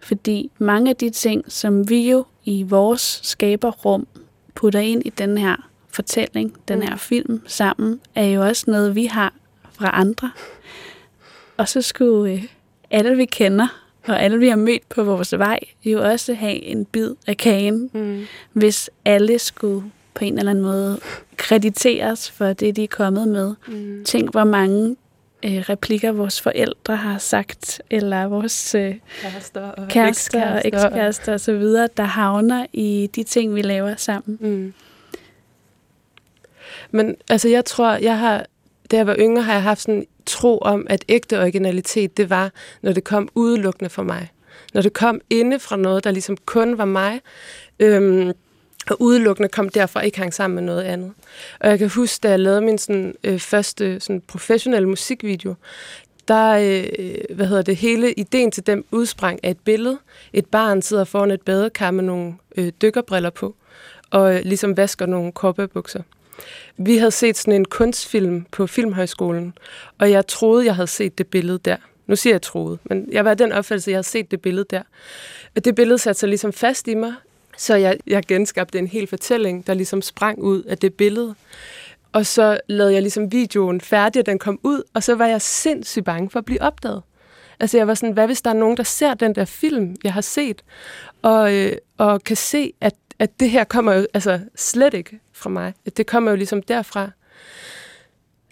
fordi mange af de ting, som vi jo i vores skaberrum putter ind i den her fortælling, den mm. her film sammen, er jo også noget, vi har fra andre. Og så skulle øh, alle, vi kender, og alle, vi har mødt på vores vej, jo også have en bid af kagen, mm. hvis alle skulle på en eller anden måde krediteres for det, de er kommet med. Mm. Tænk, hvor mange øh, replikker vores forældre har sagt, eller vores øh, kærester og kærester og ekskærester osv., der havner i de ting, vi laver sammen. Mm. Men altså, jeg tror, jeg har, da jeg var yngre, har jeg haft sådan en tro om, at ægte originalitet, det var, når det kom udelukkende for mig. Når det kom inde fra noget, der ligesom kun var mig, øhm, og udelukkende kom derfra ikke hang sammen med noget andet. Og jeg kan huske, da jeg lavede min sådan, øh, første sådan, professionelle musikvideo, der, øh, hvad hedder det, hele ideen til dem udsprang af et billede. Et barn sidder foran et badekar med nogle øh, dykkerbriller på, og øh, ligesom vasker nogle koppebukser. Vi havde set sådan en kunstfilm på Filmhøjskolen, og jeg troede, jeg havde set det billede der. Nu siger jeg troede, men jeg var den opfattelse, at jeg havde set det billede der. Og det billede satte sig ligesom fast i mig, så jeg, jeg genskabte en hel fortælling, der ligesom sprang ud af det billede. Og så lavede jeg ligesom videoen færdig, og den kom ud, og så var jeg sindssygt bange for at blive opdaget. Altså jeg var sådan, hvad hvis der er nogen, der ser den der film, jeg har set, og, øh, og kan se, at, at det her kommer jo altså slet ikke fra mig. Det kommer jo ligesom derfra.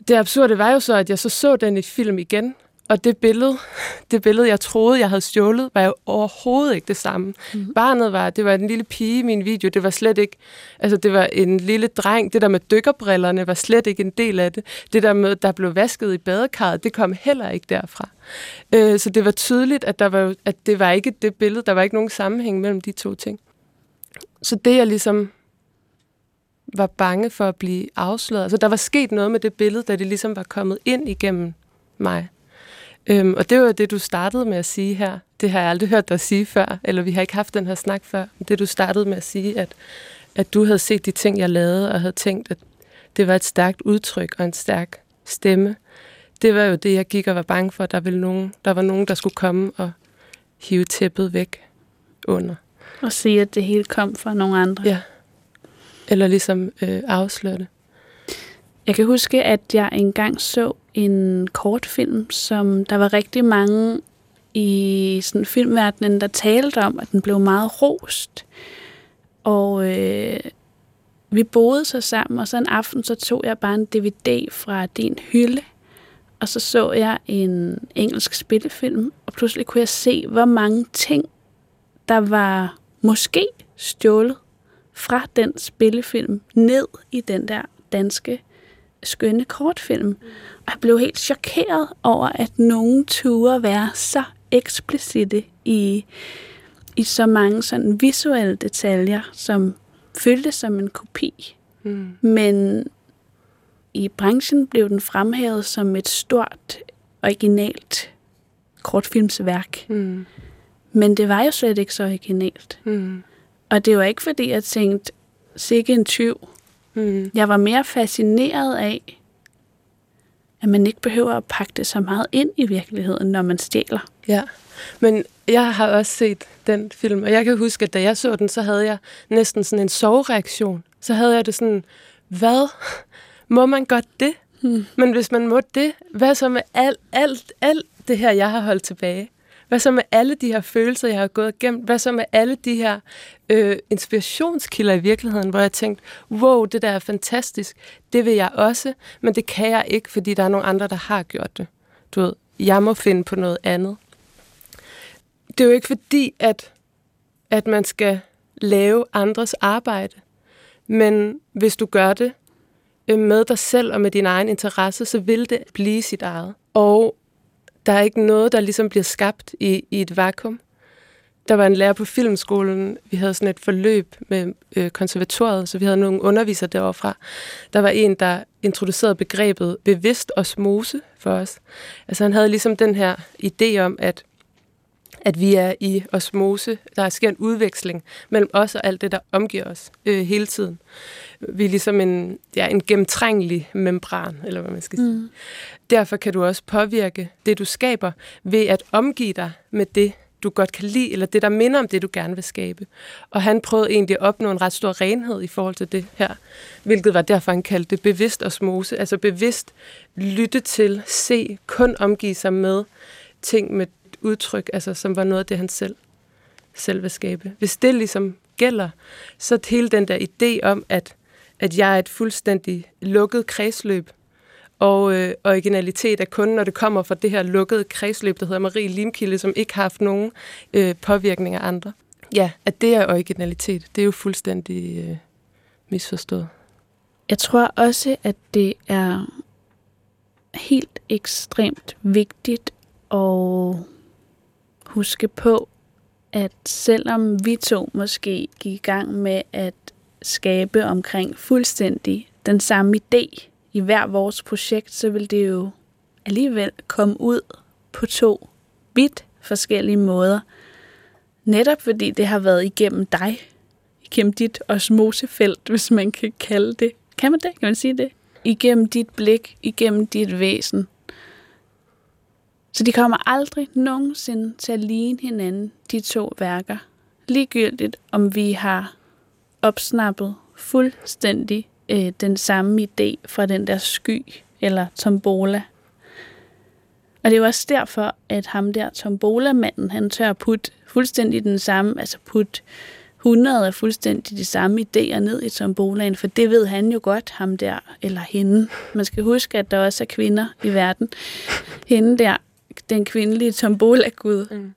Det absurde var jo så, at jeg så så den i film igen, og det billede, det billede, jeg troede, jeg havde stjålet, var jo overhovedet ikke det samme. Mm. Barnet var, det var en lille pige i min video, det var slet ikke, altså det var en lille dreng, det der med dykkerbrillerne var slet ikke en del af det. Det der med, der blev vasket i badekarret, det kom heller ikke derfra. Øh, så det var tydeligt, at, der var, at det var ikke det billede, der var ikke nogen sammenhæng mellem de to ting. Så det jeg ligesom var bange for at blive afsløret. Altså, der var sket noget med det billede, da det ligesom var kommet ind igennem mig. Øhm, og det var det, du startede med at sige her. Det har jeg aldrig hørt dig sige før, eller vi har ikke haft den her snak før. Det, du startede med at sige, at, at du havde set de ting, jeg lavede, og havde tænkt, at det var et stærkt udtryk og en stærk stemme. Det var jo det, jeg gik og var bange for. Der, ville nogen, der var nogen, der skulle komme og hive tæppet væk under. Og sige, at det hele kom fra nogle andre. Ja. Eller ligesom øh, afsløre det. Jeg kan huske, at jeg engang så en kortfilm, som der var rigtig mange i sådan filmverdenen, der talte om, at den blev meget rost. Og øh, vi boede så sammen, og så en aften, så tog jeg bare en DVD fra din hylde, og så så jeg en engelsk spillefilm, og pludselig kunne jeg se, hvor mange ting, der var måske stjålet fra den spillefilm ned i den der danske skønne kortfilm. Og jeg blev helt chokeret over, at nogen turde være så eksplicite i, i så mange sådan visuelle detaljer, som føltes som en kopi. Mm. Men i branchen blev den fremhævet som et stort, originalt kortfilmsværk. Mm. Men det var jo slet ikke så originalt. Mm. Og det var ikke, fordi jeg tænkte, sikke en tyv. Mm. Jeg var mere fascineret af, at man ikke behøver at pakke det så meget ind i virkeligheden, når man stjæler. Ja, men jeg har også set den film, og jeg kan huske, at da jeg så den, så havde jeg næsten sådan en sovereaktion. Så havde jeg det sådan, hvad? Må man godt det? Hmm. Men hvis man må det, hvad så med alt, alt, alt det her, jeg har holdt tilbage? Hvad så med alle de her følelser, jeg har gået igennem? Hvad så med alle de her øh, inspirationskilder i virkeligheden, hvor jeg tænkte, wow, det der er fantastisk, det vil jeg også, men det kan jeg ikke, fordi der er nogle andre, der har gjort det. Du ved, jeg må finde på noget andet. Det er jo ikke fordi, at, at man skal lave andres arbejde, men hvis du gør det øh, med dig selv og med din egen interesse, så vil det blive sit eget. Og der er ikke noget, der ligesom bliver skabt i, i et vakuum. Der var en lærer på filmskolen, vi havde sådan et forløb med øh, konservatoriet, så vi havde nogle undervisere derovre Der var en, der introducerede begrebet bevidst osmose for os. Altså han havde ligesom den her idé om, at at vi er i osmose. Der sker en udveksling mellem os og alt det, der omgiver os øh, hele tiden. Vi er ligesom en, ja, en gennemtrængelig membran, eller hvad man skal sige. Mm. Derfor kan du også påvirke det, du skaber, ved at omgive dig med det, du godt kan lide, eller det, der minder om det, du gerne vil skabe. Og han prøvede egentlig at opnå en ret stor renhed i forhold til det her, hvilket var derfor, han kaldte det bevidst osmose, altså bevidst lytte til, se, kun omgive sig med ting med udtryk, altså som var noget af det, han selv, selv vil skabe. Hvis det ligesom gælder, så hele den der idé om, at, at jeg er et fuldstændig lukket kredsløb, og øh, originalitet er kun, når det kommer fra det her lukkede kredsløb, der hedder Marie Limkilde, som ikke har haft nogen øh, påvirkning af andre. Ja, at det er originalitet, det er jo fuldstændig øh, misforstået. Jeg tror også, at det er helt ekstremt vigtigt at huske på, at selvom vi to måske gik i gang med at skabe omkring fuldstændig den samme idé i hver vores projekt, så vil det jo alligevel komme ud på to vidt forskellige måder. Netop fordi det har været igennem dig, igennem dit osmosefelt, hvis man kan kalde det. Kan man det? Kan man sige det? Igennem dit blik, igennem dit væsen. Så de kommer aldrig nogensinde til at ligne hinanden, de to værker. Ligegyldigt om vi har opsnappet fuldstændig øh, den samme idé fra den der sky eller tombola. Og det er jo også derfor, at ham der tombola-manden, han tør putte fuldstændig den samme, altså putte 100 af fuldstændig de samme idéer ned i tombolaen, for det ved han jo godt, ham der, eller hende. Man skal huske, at der også er kvinder i verden. Hende der, den kvindelige tombola-gud. Mm.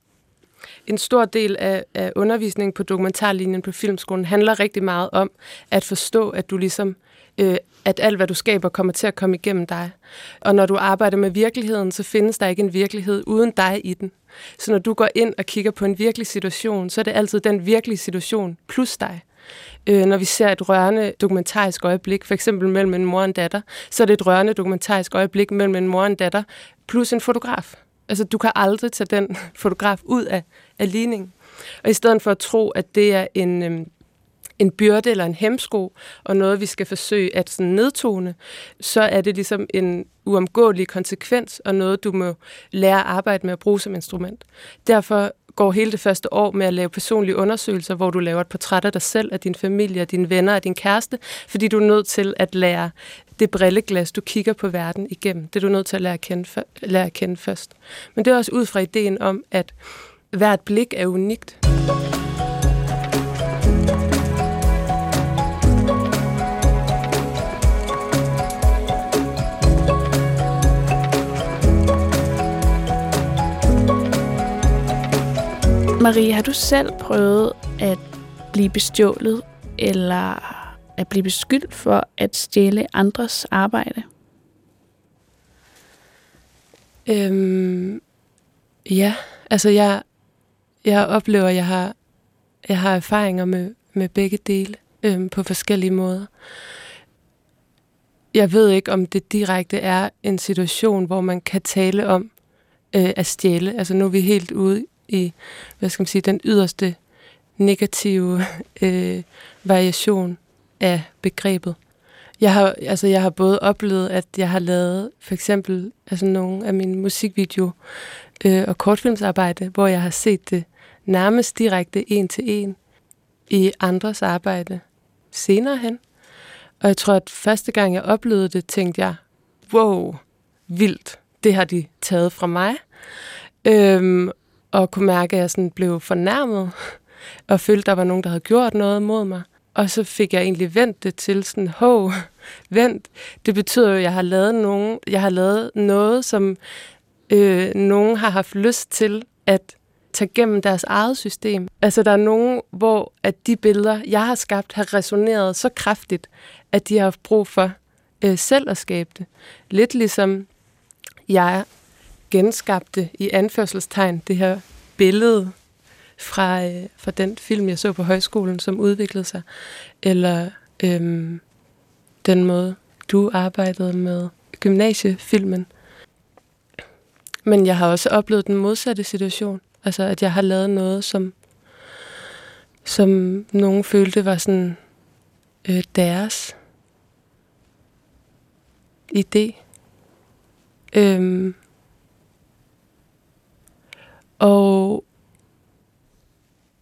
En stor del af, af undervisningen på dokumentarlinjen på Filmskolen handler rigtig meget om at forstå, at du ligesom øh, at alt, hvad du skaber, kommer til at komme igennem dig. Og når du arbejder med virkeligheden, så findes der ikke en virkelighed uden dig i den. Så når du går ind og kigger på en virkelig situation, så er det altid den virkelige situation plus dig. Øh, når vi ser et rørende dokumentarisk øjeblik, for eksempel mellem en mor og en datter, så er det et rørende dokumentarisk øjeblik mellem en mor og en datter plus en fotograf. Altså, du kan aldrig tage den fotograf ud af, af ligningen. Og i stedet for at tro, at det er en, øh, en byrde eller en hemsko, og noget, vi skal forsøge at sådan nedtone, så er det ligesom en uomgåelig konsekvens, og noget, du må lære at arbejde med at bruge som instrument. Derfor går hele det første år med at lave personlige undersøgelser, hvor du laver et portræt af dig selv, af din familie, af dine venner, af din kæreste, fordi du er nødt til at lære det brilleglas, du kigger på verden igennem. Det er du nødt til at lære at kende, lære at kende først. Men det er også ud fra ideen om, at hvert blik er unikt. Marie, har du selv prøvet at blive bestjålet eller at blive beskyldt for at stjæle andres arbejde? Øhm, ja, altså jeg, jeg oplever, at jeg har, jeg har erfaringer med, med begge dele øhm, på forskellige måder. Jeg ved ikke, om det direkte er en situation, hvor man kan tale om øh, at stjæle. Altså nu er vi helt ude i, hvad skal man sige, den yderste negative øh, variation af begrebet. Jeg har, altså, jeg har både oplevet, at jeg har lavet for eksempel altså, nogle af mine musikvideo øh, og kortfilmsarbejde, hvor jeg har set det nærmest direkte en til en i andres arbejde senere hen. Og jeg tror, at første gang jeg oplevede det, tænkte jeg, wow, vildt, det har de taget fra mig. Øhm, og kunne mærke, at jeg sådan blev fornærmet, og følte, at der var nogen, der havde gjort noget mod mig. Og så fik jeg egentlig vendt det til sådan, hov, vent. Det betyder jo, at jeg har lavet, nogen, jeg har lavet noget, som øh, nogen har haft lyst til at tage gennem deres eget system. Altså der er nogen, hvor at de billeder, jeg har skabt, har resoneret så kraftigt, at de har haft brug for øh, selv at skabe det. Lidt ligesom jeg genskabte i anførselstegn det her billede fra, øh, fra den film, jeg så på højskolen, som udviklede sig, eller øh, den måde, du arbejdede med gymnasiefilmen. Men jeg har også oplevet den modsatte situation. Altså, at jeg har lavet noget, som, som nogen følte var sådan øh, deres idé. Øhm, og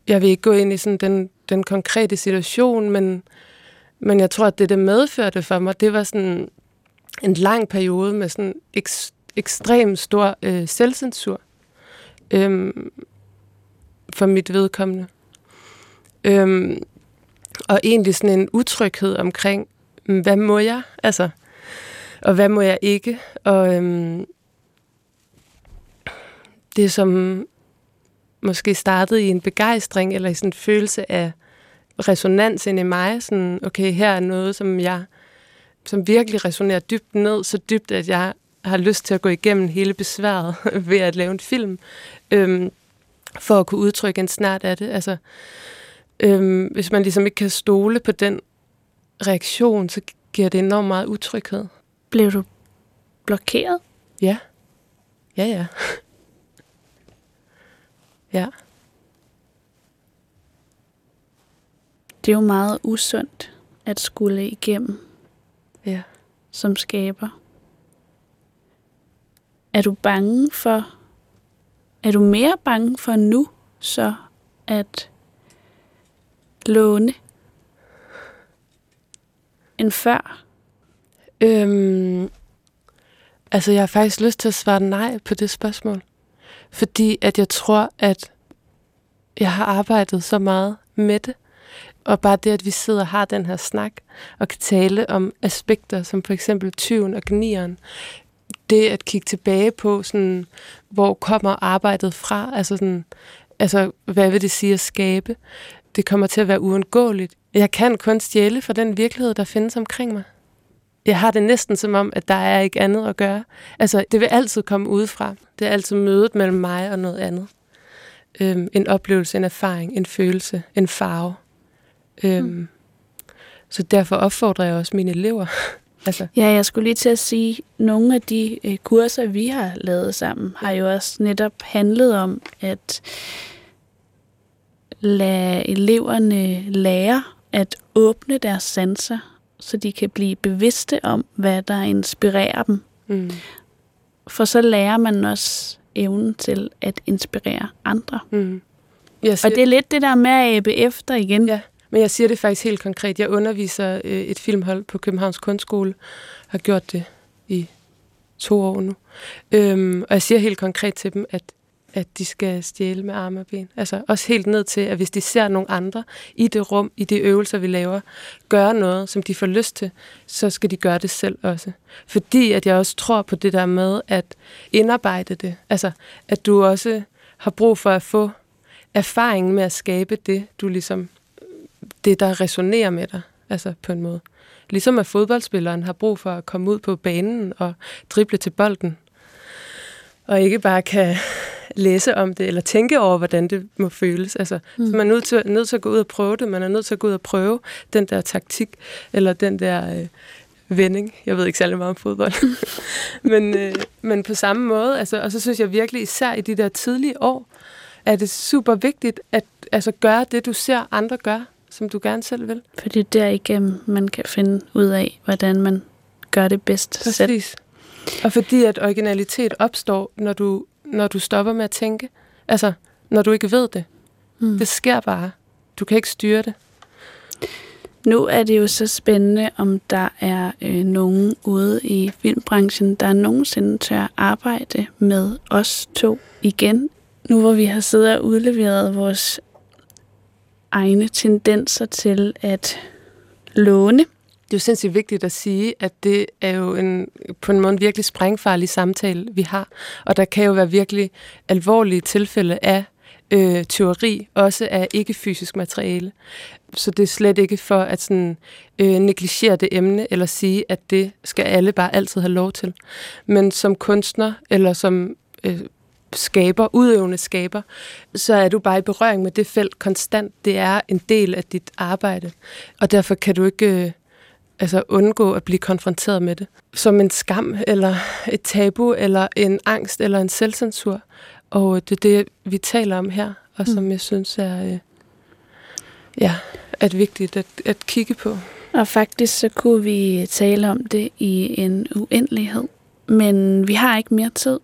jeg vil ikke gå ind i sådan den, den konkrete situation, men, men jeg tror, at det, det medførte for mig, det var sådan en lang periode med sådan ek, ekstrem stor øh, selvcensur øhm, for mit vedkommende. Øhm, og egentlig sådan en utryghed omkring, mm, hvad må jeg? Altså, og hvad må jeg ikke? Og øhm, det, som måske startede i en begejstring, eller i sådan en følelse af resonans ind i mig. Sådan, okay, her er noget, som jeg som virkelig resonerer dybt ned, så dybt, at jeg har lyst til at gå igennem hele besværet ved at lave en film, øhm, for at kunne udtrykke en snart af det. Altså, øhm, hvis man ligesom ikke kan stole på den reaktion, så giver det enormt meget utryghed. Blev du blokeret? Ja. Ja, ja. Ja. Det er jo meget usundt at skulle igennem ja. som skaber. Er du bange for, er du mere bange for nu så at låne end før? Øhm, altså, jeg har faktisk lyst til at svare nej på det spørgsmål. Fordi at jeg tror, at jeg har arbejdet så meget med det. Og bare det, at vi sidder og har den her snak, og kan tale om aspekter, som for eksempel tyven og gnieren. Det at kigge tilbage på, sådan, hvor kommer arbejdet fra? Altså, sådan, altså, hvad vil det sige at skabe? Det kommer til at være uundgåeligt. Jeg kan kun stjæle fra den virkelighed, der findes omkring mig jeg har det næsten som om, at der er ikke andet at gøre. Altså, det vil altid komme udefra. Det er altid mødet mellem mig og noget andet. Øhm, en oplevelse, en erfaring, en følelse, en farve. Øhm, mm. Så derfor opfordrer jeg også mine elever. Altså. Ja, jeg skulle lige til at sige, at nogle af de øh, kurser, vi har lavet sammen, har jo også netop handlet om at lade eleverne lære at åbne deres sanser så de kan blive bevidste om, hvad der inspirerer dem. Mm. For så lærer man også evnen til at inspirere andre. Mm. Yes, og det er lidt det der med at æbe efter igen. Ja, men jeg siger det faktisk helt konkret. Jeg underviser øh, et filmhold på Københavns Kunstskole. Har gjort det i to år nu. Øhm, og jeg siger helt konkret til dem, at at de skal stjæle med arme og ben. Altså også helt ned til, at hvis de ser nogle andre i det rum, i de øvelser, vi laver, gøre noget, som de får lyst til, så skal de gøre det selv også. Fordi at jeg også tror på det der med at indarbejde det. Altså, at du også har brug for at få erfaringen med at skabe det, du ligesom, det der resonerer med dig, altså på en måde. Ligesom at fodboldspilleren har brug for at komme ud på banen og drible til bolden, og ikke bare kan læse om det, eller tænke over, hvordan det må føles. Altså, mm. Så man er nødt til, nødt til at gå ud og prøve det. Man er nødt til at gå ud og prøve den der taktik, eller den der øh, vending. Jeg ved ikke særlig meget om fodbold. men, øh, men på samme måde, altså, og så synes jeg virkelig, især i de der tidlige år, er det super vigtigt at altså, gøre det, du ser andre gøre, som du gerne selv vil. Fordi derigennem man kan finde ud af, hvordan man gør det bedst Præcis. selv. Og fordi at originalitet opstår, når du når du stopper med at tænke. Altså, når du ikke ved det. Mm. Det sker bare. Du kan ikke styre det. Nu er det jo så spændende, om der er øh, nogen ude i filmbranchen, der nogensinde tør arbejde med os to igen. Nu hvor vi har siddet og udleveret vores egne tendenser til at låne det er jo sindssygt vigtigt at sige, at det er jo en, på en måde en virkelig sprængfarlig samtale, vi har. Og der kan jo være virkelig alvorlige tilfælde af øh, teori, også af ikke-fysisk materiale. Så det er slet ikke for at sådan, øh, negligere det emne, eller sige, at det skal alle bare altid have lov til. Men som kunstner, eller som øh, skaber, udøvende skaber, så er du bare i berøring med det felt konstant. Det er en del af dit arbejde, og derfor kan du ikke... Øh, altså undgå at blive konfronteret med det. Som en skam, eller et tabu, eller en angst, eller en selvcensur. Og det er det, vi taler om her, og som mm. jeg synes er, øh, ja, er vigtigt at, at kigge på. Og faktisk så kunne vi tale om det i en uendelighed. Men vi har ikke mere tid.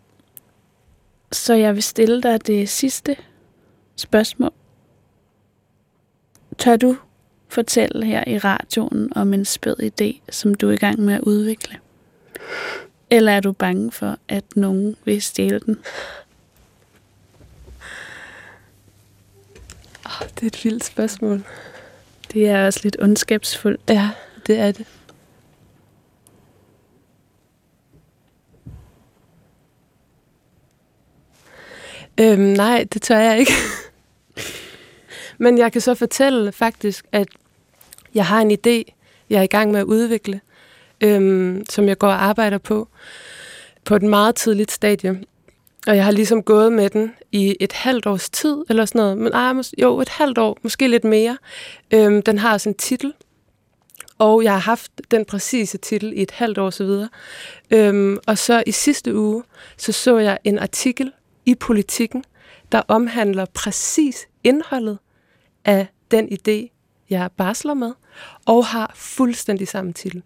Så jeg vil stille dig det sidste spørgsmål. Tør du fortælle her i radioen om en spæd idé, som du er i gang med at udvikle? Eller er du bange for, at nogen vil stjæle den? Oh, det er et vildt spørgsmål. Det er også lidt ondskabsfuldt. Ja, det er det. Øhm, nej, det tør jeg ikke. Men jeg kan så fortælle faktisk, at jeg har en idé, jeg er i gang med at udvikle, øhm, som jeg går og arbejder på, på et meget tidligt stadie. Og jeg har ligesom gået med den i et halvt års tid, eller sådan noget. Men ah, jo, et halvt år, måske lidt mere. Øhm, den har sådan en titel, og jeg har haft den præcise titel i et halvt år så videre. Øhm, og så i sidste uge, så så jeg en artikel i Politiken, der omhandler præcis indholdet af den idé, jeg barsler med, og har fuldstændig samme titel.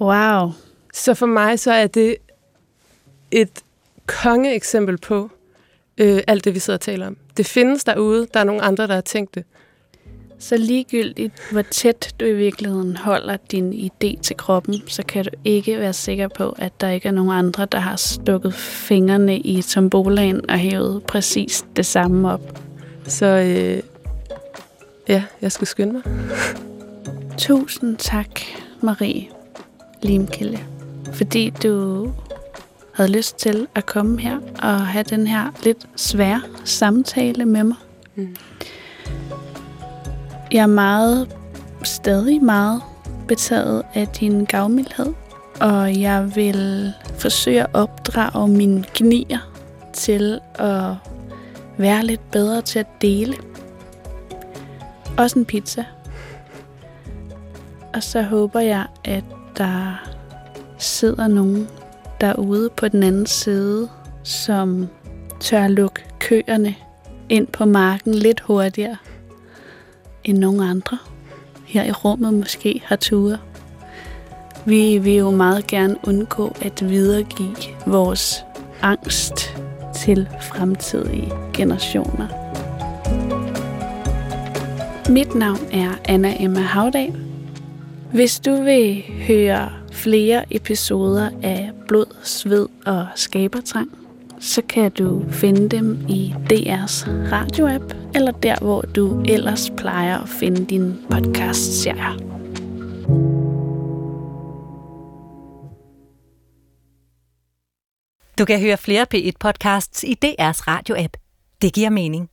Wow. Så for mig så er det et kongeeksempel på øh, alt det, vi sidder og taler om. Det findes derude. Der er nogle andre, der har tænkt det. Så ligegyldigt, hvor tæt du i virkeligheden holder din idé til kroppen, så kan du ikke være sikker på, at der ikke er nogen andre, der har stukket fingrene i tombolaen og hævet præcis det samme op. Så øh, ja, jeg skal skynde mig. Tusind tak, Marie Limkilde, fordi du havde lyst til at komme her og have den her lidt svære samtale med mig. Mm. Jeg er meget, stadig meget betaget af din gavmildhed, og jeg vil forsøge at opdrage mine gnier til at være lidt bedre til at dele. Også en pizza. Og så håber jeg, at der sidder nogen derude på den anden side, som tør lukke køerne ind på marken lidt hurtigere end nogen andre her i rummet måske har ture. Vi vil jo meget gerne undgå at videregive vores angst til fremtidige generationer. Mit navn er Anna Emma Havdal. Hvis du vil høre flere episoder af Blod, Sved og Skabertrang, så kan du finde dem i DR's radioapp, eller der, hvor du ellers plejer at finde din podcast-serier. Du kan høre flere P1-podcasts i DR's radio-app. Det giver mening.